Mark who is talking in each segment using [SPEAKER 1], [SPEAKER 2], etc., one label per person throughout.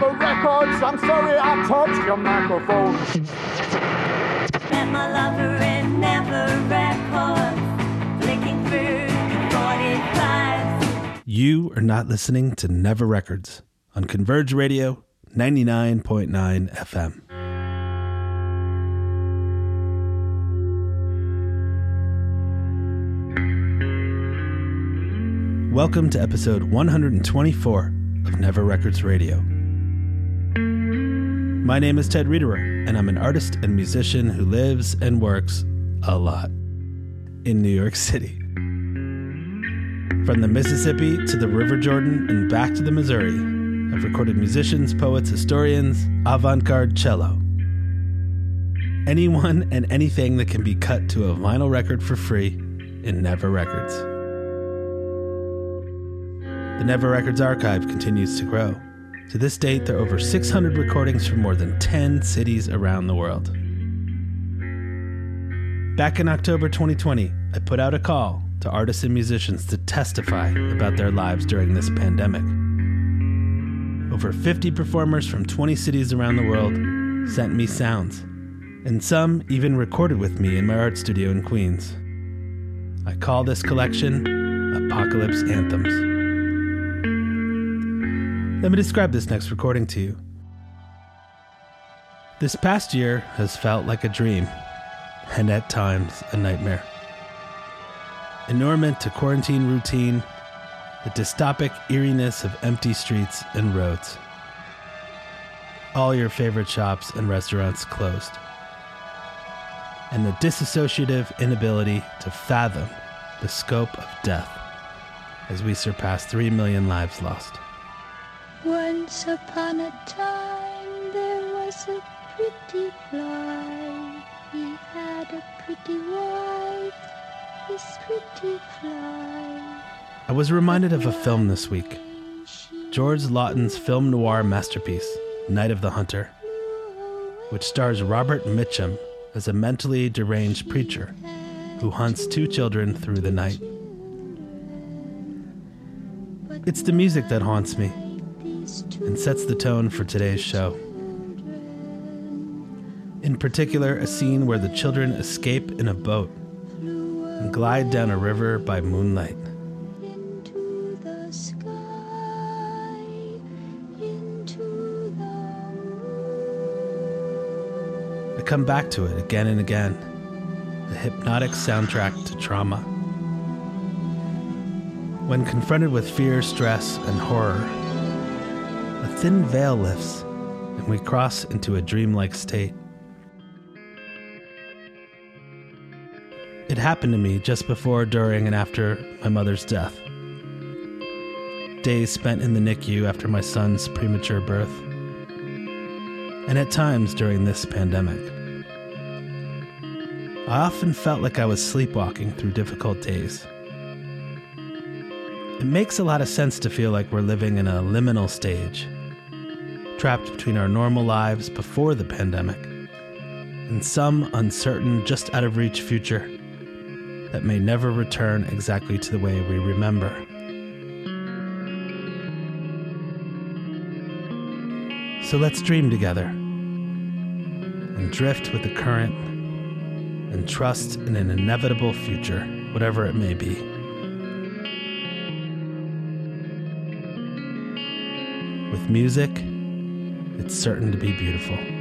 [SPEAKER 1] Thank you, Never Records. I'm sorry I touched your microphone.
[SPEAKER 2] Met my lover in Never Records, flicking through 45.
[SPEAKER 3] You are not listening to Never Records on Converge Radio 99.9 FM. Welcome to episode 124 of Never Records Radio. My name is Ted Riederer, and I'm an artist and musician who lives and works a lot in New York City. From the Mississippi to the River Jordan and back to the Missouri, I've recorded musicians, poets, historians, avant garde cello. Anyone and anything that can be cut to a vinyl record for free in Never Records. The Never Records archive continues to grow. To this date, there are over 600 recordings from more than 10 cities around the world. Back in October 2020, I put out a call to artists and musicians to testify about their lives during this pandemic. Over 50 performers from 20 cities around the world sent me sounds, and some even recorded with me in my art studio in Queens. I call this collection Apocalypse Anthems. Let me describe this next recording to you. This past year has felt like a dream, and at times a nightmare. Inurement to quarantine routine, the dystopic eeriness of empty streets and roads. All your favorite shops and restaurants closed. And the disassociative inability to fathom the scope of death as we surpass 3 million lives lost.
[SPEAKER 2] Once upon a time there was a pretty fly. He had a pretty wife, his pretty fly.
[SPEAKER 3] I was reminded of a film this week George Laughton's film noir masterpiece, Night of the Hunter, which stars Robert Mitchum as a mentally deranged preacher who hunts two children through the night. It's the music that haunts me and sets the tone for today's show. In particular, a scene where the children escape in a boat and glide down a river by moonlight.
[SPEAKER 2] Into the sky,
[SPEAKER 3] I come back to it again and again, the hypnotic soundtrack to trauma. When confronted with fear, stress, and horror, thin veil lifts and we cross into a dreamlike state. It happened to me just before, during, and after my mother's death. Days spent in the NICU after my son's premature birth, and at times during this pandemic. I often felt like I was sleepwalking through difficult days. It makes a lot of sense to feel like we're living in a liminal stage, trapped between our normal lives before the pandemic and some uncertain, just out of reach future that may never return exactly to the way we remember. So let's dream together and drift with the current and trust in an inevitable future, whatever it may be. With music, it's certain to be beautiful.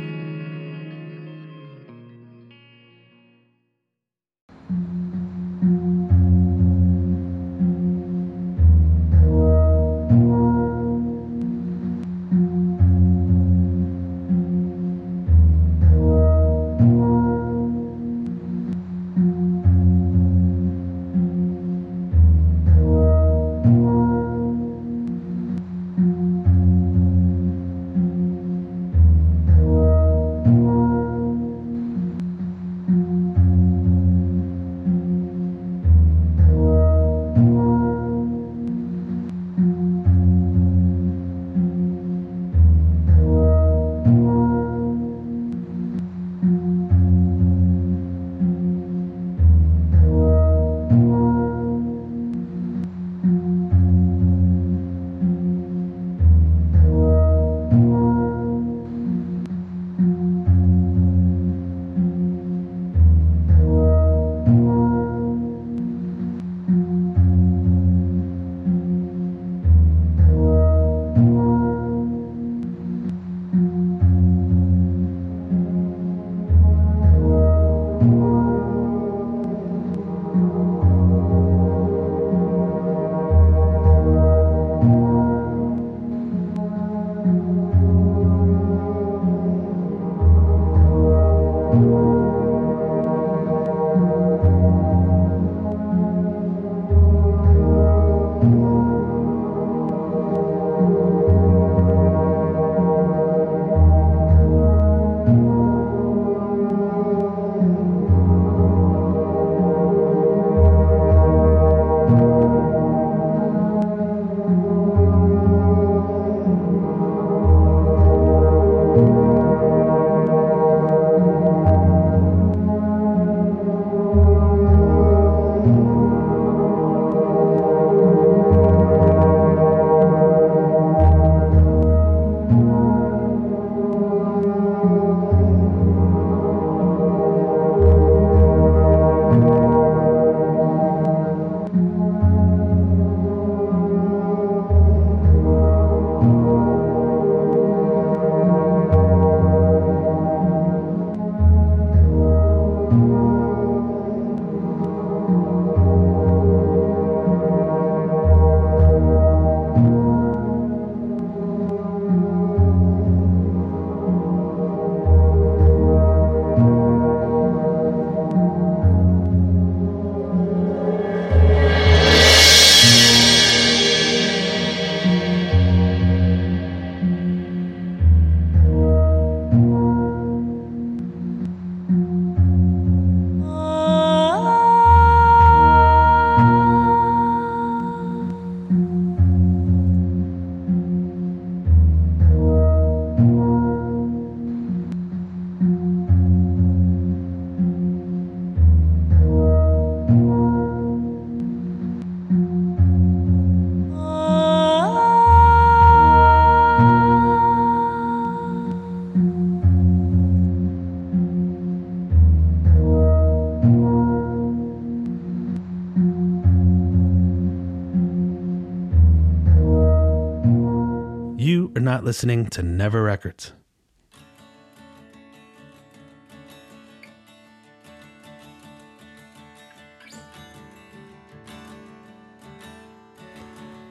[SPEAKER 3] Not listening to Never Records.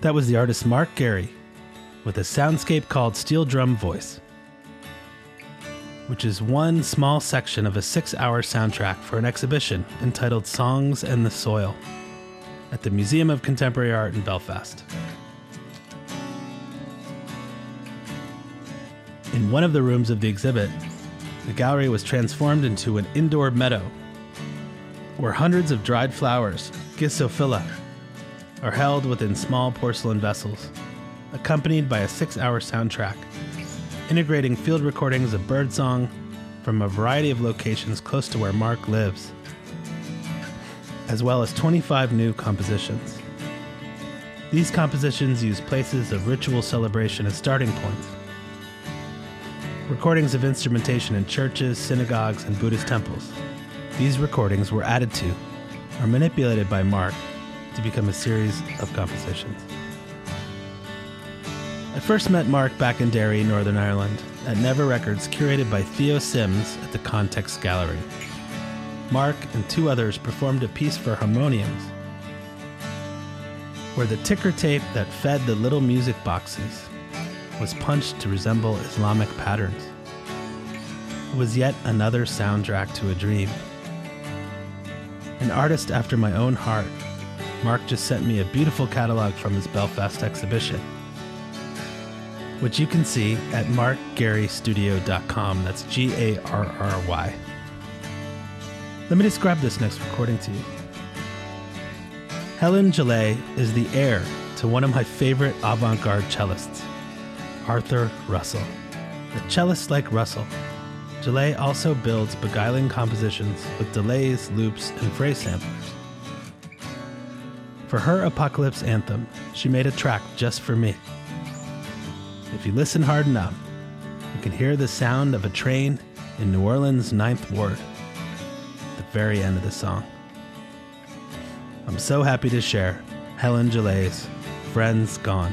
[SPEAKER 3] That was the artist Mark Garry with a soundscape called Steel Drum Voice, which is one small section of a six hour soundtrack for an exhibition entitled Songs and the Soil at the Museum of Contemporary Art in Belfast. In one of the rooms of the exhibit, the gallery was transformed into an indoor meadow where hundreds of dried flowers, Gypsophila, are held within small porcelain vessels, accompanied by a six hour soundtrack, integrating field recordings of birdsong from a variety of locations close to where Mark lives, as well as 25 new compositions. These compositions use places of ritual celebration as starting points. Recordings of instrumentation in churches, synagogues, and Buddhist temples. These recordings were added to or manipulated by Mark to become a series of compositions. I first met Mark back in Derry, Northern Ireland, at Never Records, curated by Theo Sims at the Context Gallery. Mark and two others performed a piece for harmoniums, where the ticker tape that fed the little music boxes was punched to resemble Islamic patterns. It was yet another soundtrack to a dream. An artist after my own heart, Mark just sent me a beautiful catalog from his Belfast exhibition, which you can see at markgarrystudio.com. That's G A R R Y. Let me describe this next recording to you. Helen Gillet is the heir to one of my favorite avant garde cellists, Arthur Russell. A cellist like Russell, Gillet also builds beguiling compositions with delays, loops, and phrase samplers. For her apocalypse anthem, she made a track just for me. If you listen hard enough, you can hear the sound of a train in New Orleans' Ninth Ward at the very end of the song. I'm so happy to share Helen Gillet's Friends Gone.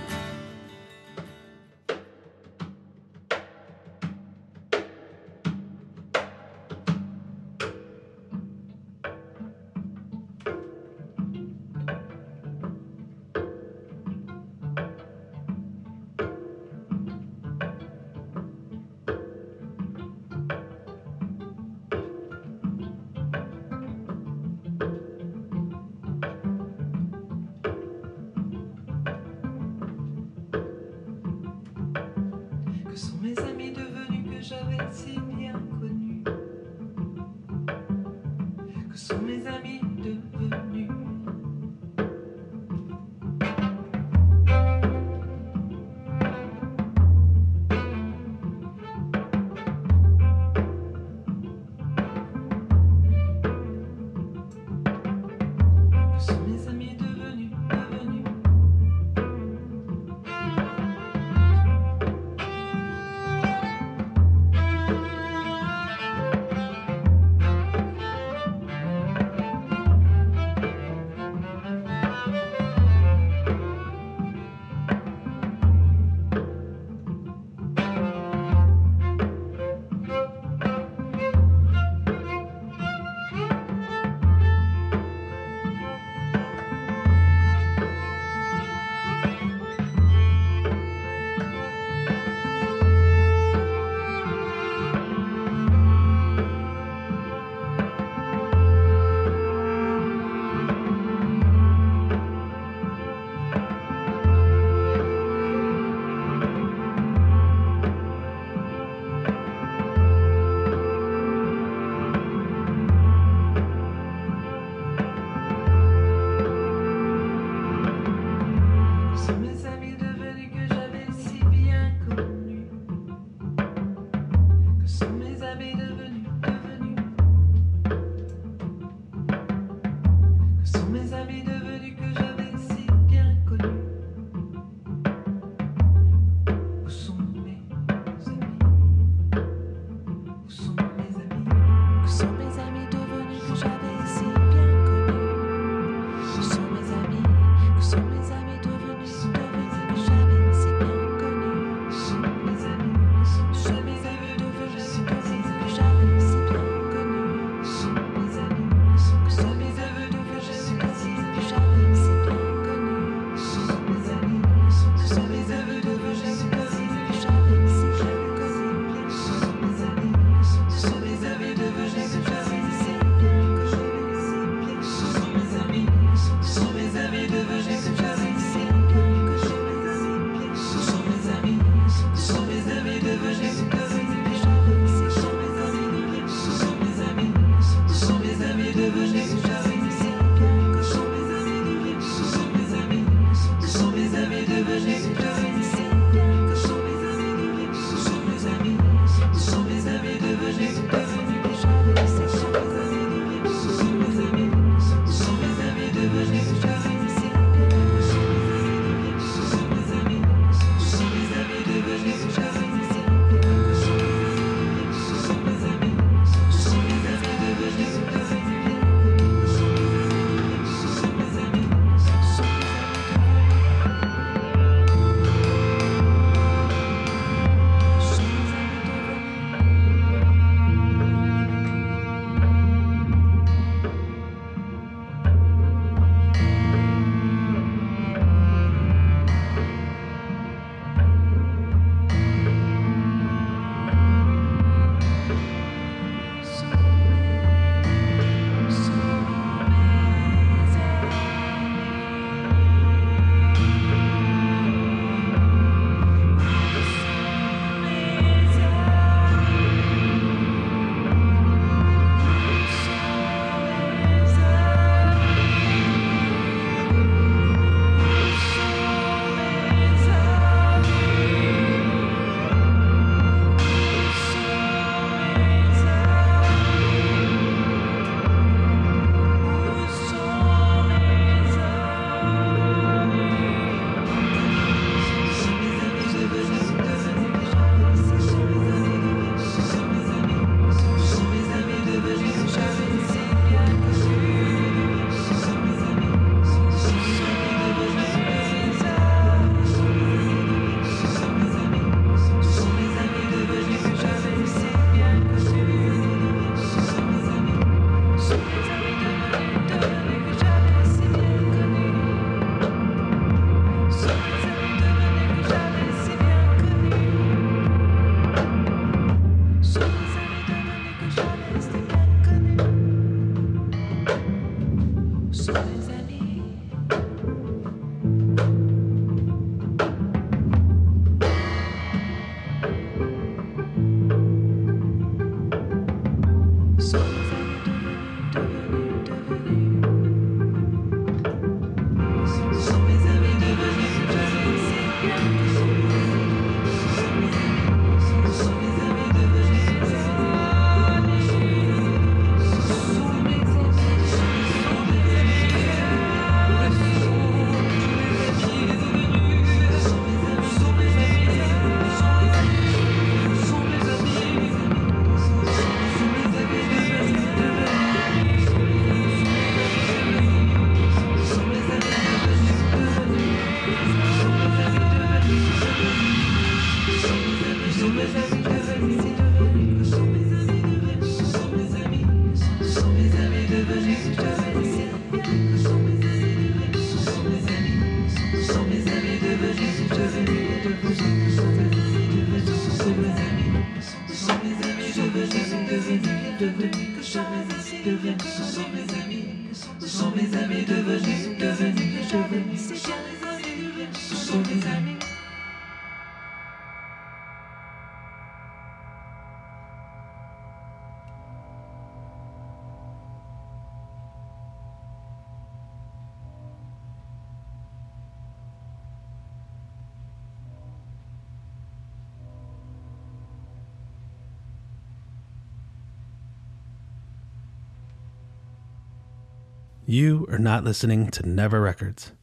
[SPEAKER 3] You are not listening to Never Records.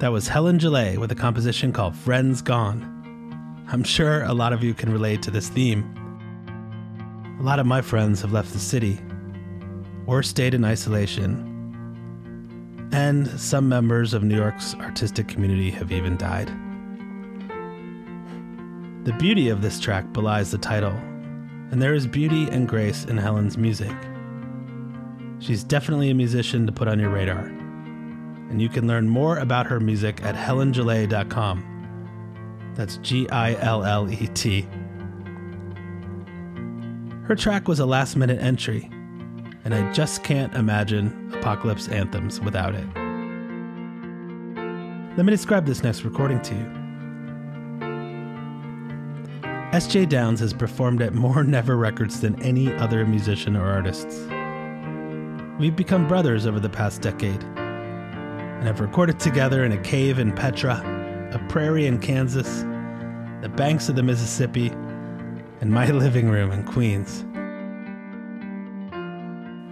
[SPEAKER 3] That was Helen Gillet with a composition called Friends Gone. I'm sure a lot of you can relate to this theme. A lot of my friends have left the city or stayed in isolation, and some members of New York's artistic community have even died. The beauty of this track belies the title, and there is beauty and grace in Helen's music. She's definitely a musician to put on your radar, and you can learn more about her music at helengillet.com. That's G I L L E T. Her track was a last minute entry, and I just can't imagine Apocalypse Anthems without it. Let me describe this next recording to you. S.J. Downs has performed at more Never records than any other musician or artists. We've become brothers over the past decade and have recorded together in a cave in Petra, a prairie in Kansas, the banks of the Mississippi, and my living room in Queens.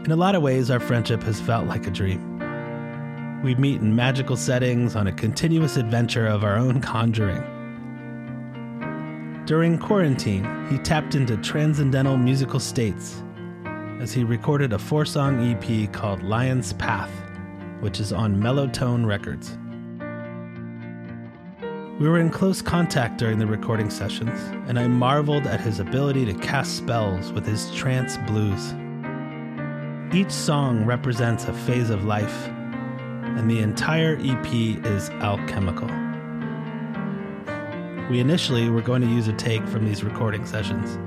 [SPEAKER 3] In a lot of ways, our friendship has felt like a dream. We meet in magical settings on a continuous adventure of our own conjuring. During quarantine, he tapped into transcendental musical states as he recorded a four song EP called Lion's Path, which is on Mellowtone Records. We were in close contact during the recording sessions, and I marveled at his ability to cast spells with his trance blues. Each song represents a phase of life, and the entire EP is alchemical. We initially were going to use a take from these recording sessions,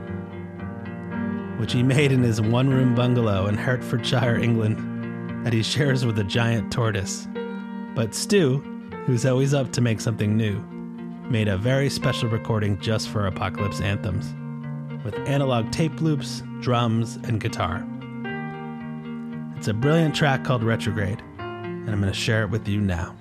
[SPEAKER 3] which he made in his one room bungalow in Hertfordshire, England, that he shares with a giant tortoise. But Stu, who's always up to make something new, made a very special recording just for Apocalypse Anthems, with analog tape loops, drums, and guitar. It's a brilliant track called Retrograde, and I'm going to share it with you now.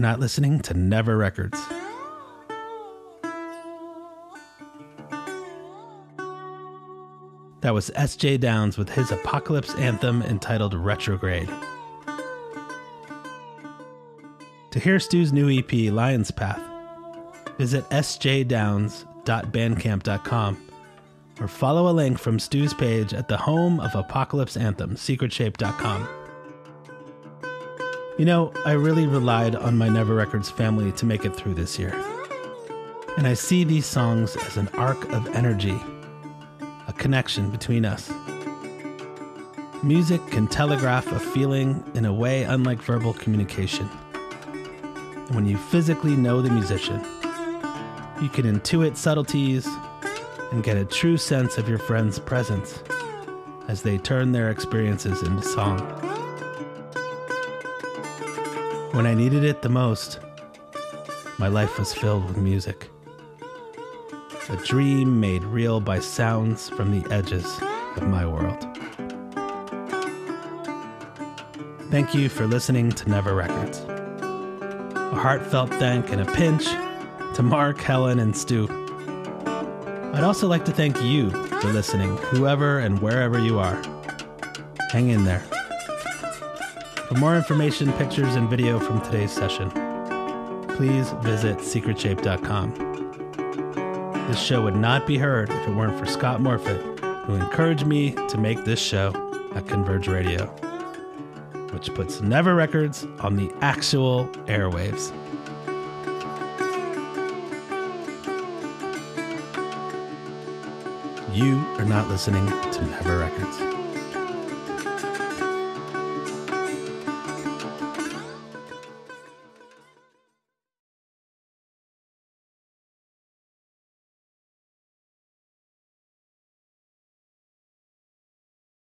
[SPEAKER 3] Not listening to Never Records. That was S.J. Downs with his apocalypse anthem entitled Retrograde. To hear Stu's new EP, Lion's Path, visit sjdowns.bandcamp.com or follow a link from Stu's page at the home of Apocalypse Anthem, secretshape.com. You know, I really relied on my Never Records family to make it through this year. And I see these songs as an arc of energy, a connection between us. Music can telegraph a feeling in a way unlike verbal communication. And when you physically know the musician, you can intuit subtleties and get a true sense of your friend's presence as they turn their experiences into song. When I needed it the most, my life was filled with music. A dream made real by sounds from the edges of my world. Thank you for listening to Never Records. A heartfelt thank and a pinch to Mark, Helen, and Stu. I'd also like to thank you for listening, whoever and wherever you are. Hang in there. For more information, pictures, and video from today's session, please visit secretshape.com. This show would not be heard if it weren't for Scott Morfitt, who encouraged me to make this show at Converge Radio, which puts Never Records on the actual airwaves. You are not listening to Never Records.